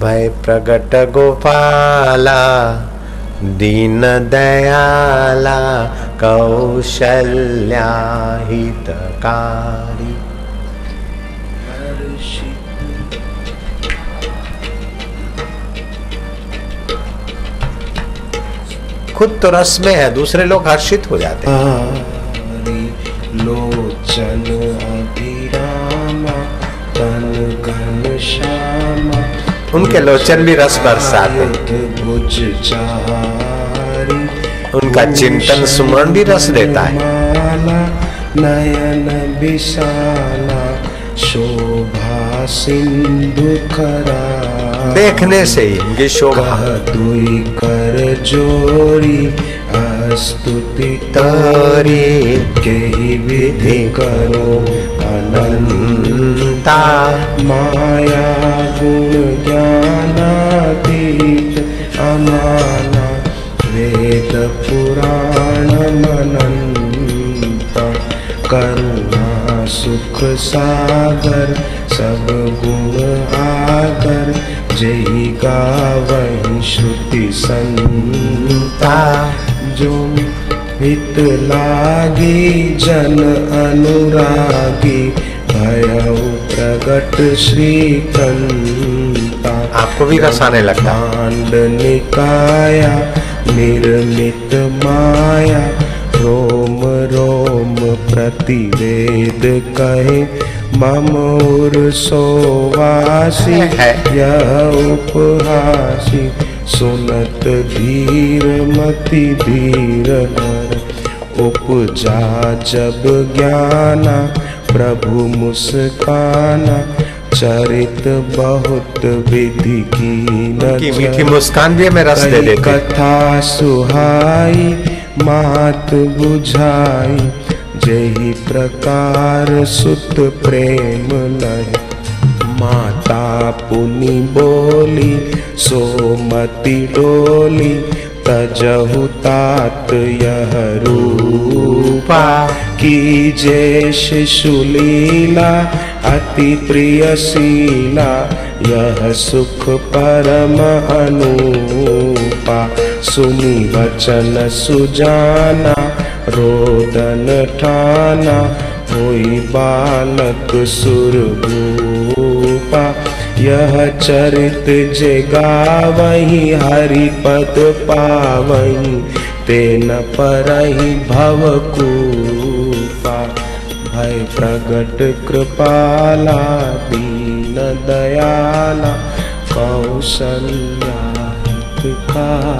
भय प्रगट गोपाला, दीन दयाला कौशल्या हितकारी खुद तो रस में है, दूसरे लोग हर्षित हो जाते हैं। उनके लोचन भी रस बरसाते उनका चिंतन सुमरण भी रस देता है। नयन विशाला शोभा सिंधु खरा देखने से ही शोभा। दुई कर जोरी स्तुति तारी के विधि करो, अनंता, माया गुण ज्ञानातीत अमाना वेद पुराण मनंता करुणा, सुख सागर, सब गुण आगर जय गावही श्रुति संता। जो हित लागी जन अनुरागी भय प्रगट श्री कंता आपको भी रस आने लगता कांड निकाया निर्मित माया रोम रोम प्रतिवेद कहे ममोर सोवासी है। यह उपहासी सुनत धीर मति धीर हर उपजा जब ज्ञाना प्रभु मुस्काना चरित बहुत विधि की मीठी मुस्कान भी हमें रस दे देती कथा सुहाई मात बुझाई जही प्रकार सुत प्रेम लय। माता पुनि बोली सोमति डोली तजहु तात यह रूपा। की जय शिशु लीला अति प्रिय शीला यह सुख परम अनुपा सुनी वचन सुजाना, रोदन ठाना, होई बालक सुरभूपा। यह चरित जे गावही हरि पद पावही, तेन परहि भवकूपा। भय प्रगट कृपाला दीन दयाला कौशल्या हितकारी।